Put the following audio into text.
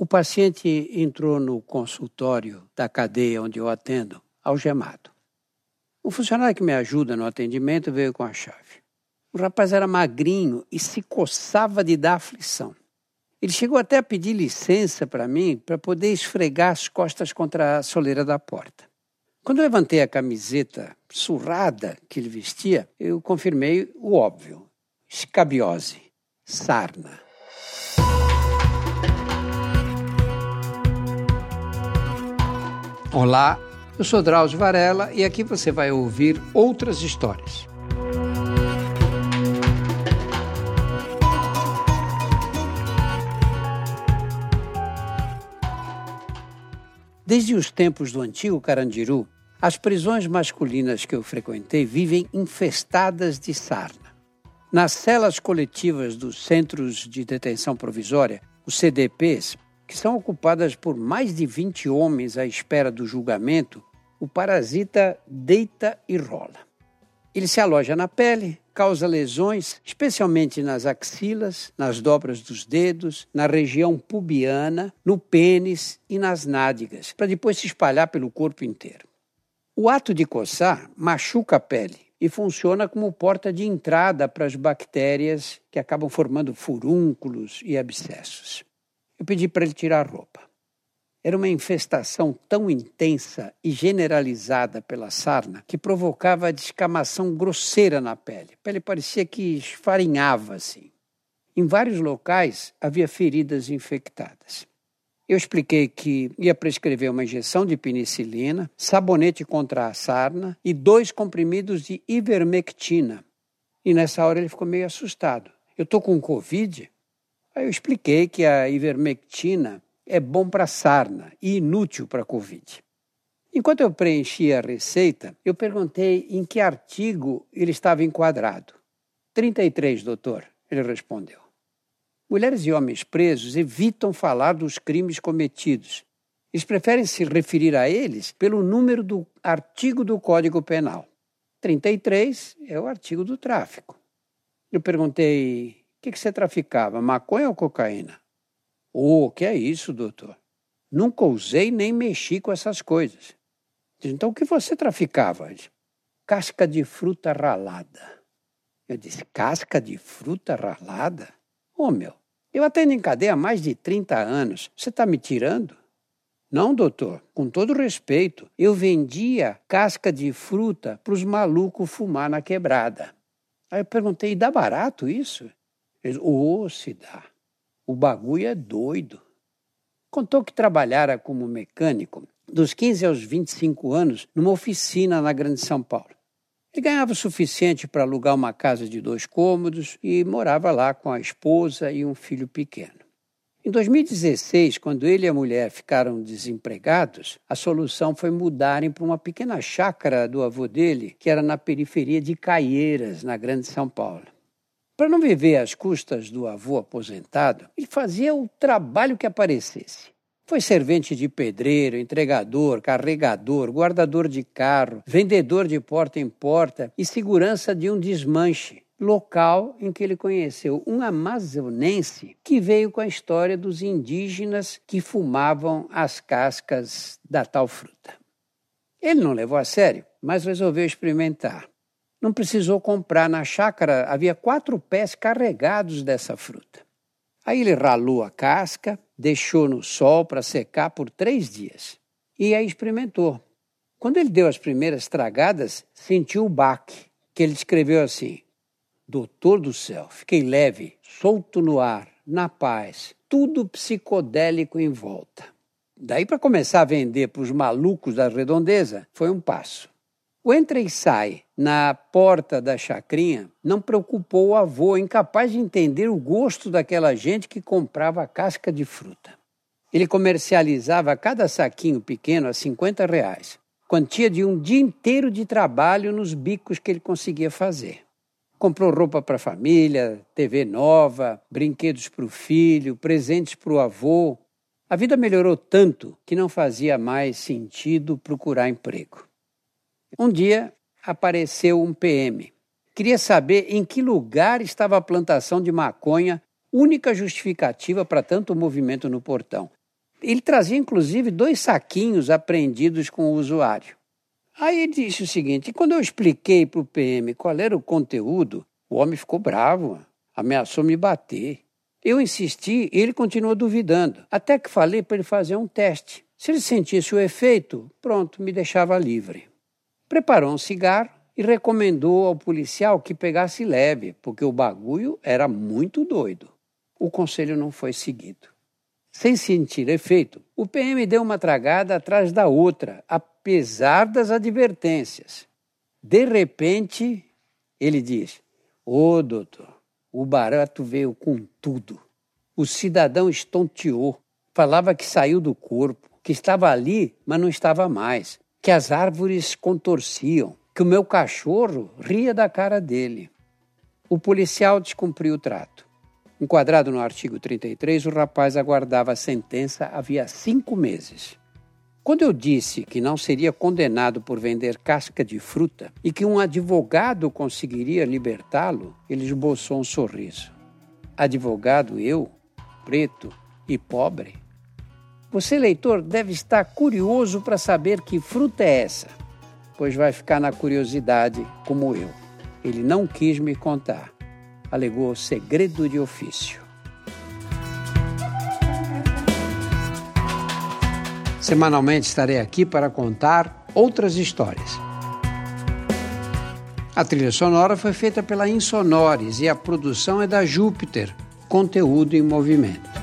O paciente entrou no consultório da cadeia onde eu atendo, algemado. O funcionário que me ajuda no atendimento veio com a chave. O rapaz era magrinho e se coçava de dar aflição. Ele chegou até a pedir licença para mim para poder esfregar as costas contra a soleira da porta. Quando eu levantei a camiseta surrada que ele vestia, eu confirmei o óbvio: escabiose, sarna. Olá, eu sou Drauzio Varela e aqui você vai ouvir outras histórias. Desde os tempos do antigo Carandiru, as prisões masculinas que eu frequentei vivem infestadas de sarna. Nas celas coletivas dos Centros de Detenção Provisória, os CDPs, que são ocupadas por mais de 20 homens à espera do julgamento, o parasita deita e rola. Ele se aloja na pele, causa lesões, especialmente nas axilas, nas dobras dos dedos, na região pubiana, no pênis e nas nádegas, para depois se espalhar pelo corpo inteiro. O ato de coçar machuca a pele e funciona como porta de entrada para as bactérias que acabam formando furúnculos e abscessos. Eu pedi para ele tirar a roupa. Era uma infestação tão intensa e generalizada pela sarna que provocava a descamação grosseira na pele. A pele parecia que esfarinhava assim. Em vários locais havia feridas infectadas. Eu expliquei que ia prescrever uma injeção de penicilina, sabonete contra a sarna e dois comprimidos de ivermectina. E nessa hora ele ficou meio assustado. Eu estou com Covid? Aí eu expliquei que a ivermectina é bom para sarna e inútil para Covid. Enquanto eu preenchia a receita, eu perguntei em que artigo ele estava enquadrado. 33, doutor, ele respondeu. Mulheres e homens presos evitam falar dos crimes cometidos. Eles preferem se referir a eles pelo número do artigo do Código Penal. 33 é o artigo do tráfico. Eu perguntei que, que você traficava, maconha ou cocaína? Oh, que é isso, doutor? Nunca usei nem mexi com essas coisas. Então, o que você traficava? Casca de fruta ralada. Eu disse, casca de fruta ralada? Ô, oh, meu, eu atendo em cadeia há mais de 30 anos. Você está me tirando? Não, doutor, com todo respeito, eu vendia casca de fruta para os malucos fumar na quebrada. Aí eu perguntei, dá barato isso? Ele, ô, oh, se dá. O bagulho é doido. Contou que trabalhara como mecânico dos 15 aos 25 anos numa oficina na Grande São Paulo. Ele ganhava o suficiente para alugar uma casa de dois cômodos e morava lá com a esposa e um filho pequeno. Em 2016, quando ele e a mulher ficaram desempregados, a solução foi mudarem para uma pequena chácara do avô dele, que era na periferia de Caieiras, na Grande São Paulo. Para não viver às custas do avô aposentado, ele fazia o trabalho que aparecesse. Foi servente de pedreiro, entregador, carregador, guardador de carro, vendedor de porta em porta e segurança de um desmanche, local em que ele conheceu um amazonense que veio com a história dos indígenas que fumavam as cascas da tal fruta. Ele não levou a sério, mas resolveu experimentar. Não precisou comprar na chácara, havia quatro pés carregados dessa fruta. Aí ele ralou a casca, deixou no sol para secar por três dias. E aí experimentou. Quando ele deu as primeiras tragadas, sentiu o baque, que ele descreveu assim: Doutor do céu, fiquei leve, solto no ar, na paz, tudo psicodélico em volta. Daí para começar a vender para os malucos da redondeza, foi um passo. O entra e sai na porta da chacrinha não preocupou o avô, incapaz de entender o gosto daquela gente que comprava casca de fruta. Ele comercializava cada saquinho pequeno a 50 reais, quantia de um dia inteiro de trabalho nos bicos que ele conseguia fazer. Comprou roupa para a família, TV nova, brinquedos para o filho, presentes para o avô. A vida melhorou tanto que não fazia mais sentido procurar emprego. Um dia apareceu um PM. Queria saber em que lugar estava a plantação de maconha, única justificativa para tanto movimento no portão. Ele trazia inclusive dois saquinhos apreendidos com o usuário. Aí ele disse o seguinte: quando eu expliquei para o PM qual era o conteúdo, o homem ficou bravo, ameaçou me bater. Eu insisti e ele continuou duvidando, até que falei para ele fazer um teste. Se ele sentisse o efeito, pronto, me deixava livre. Preparou um cigarro e recomendou ao policial que pegasse leve, porque o bagulho era muito doido. O conselho não foi seguido. Sem sentir efeito, o PM deu uma tragada atrás da outra, apesar das advertências. De repente, ele diz: Ô oh, doutor, o barato veio com tudo. O cidadão estonteou, falava que saiu do corpo, que estava ali, mas não estava mais, que as árvores contorciam, que o meu cachorro ria da cara dele. O policial descumpriu o trato. Enquadrado no artigo 33, o rapaz aguardava a sentença havia cinco meses. Quando eu disse que não seria condenado por vender casca de fruta e que um advogado conseguiria libertá-lo, ele esboçou um sorriso. Advogado eu, preto e pobre? Você, leitor, deve estar curioso para saber que fruta é essa, pois vai ficar na curiosidade como eu. Ele não quis me contar alegou segredo de ofício. Semanalmente estarei aqui para contar outras histórias. A trilha sonora foi feita pela Insonores e a produção é da Júpiter, conteúdo em movimento.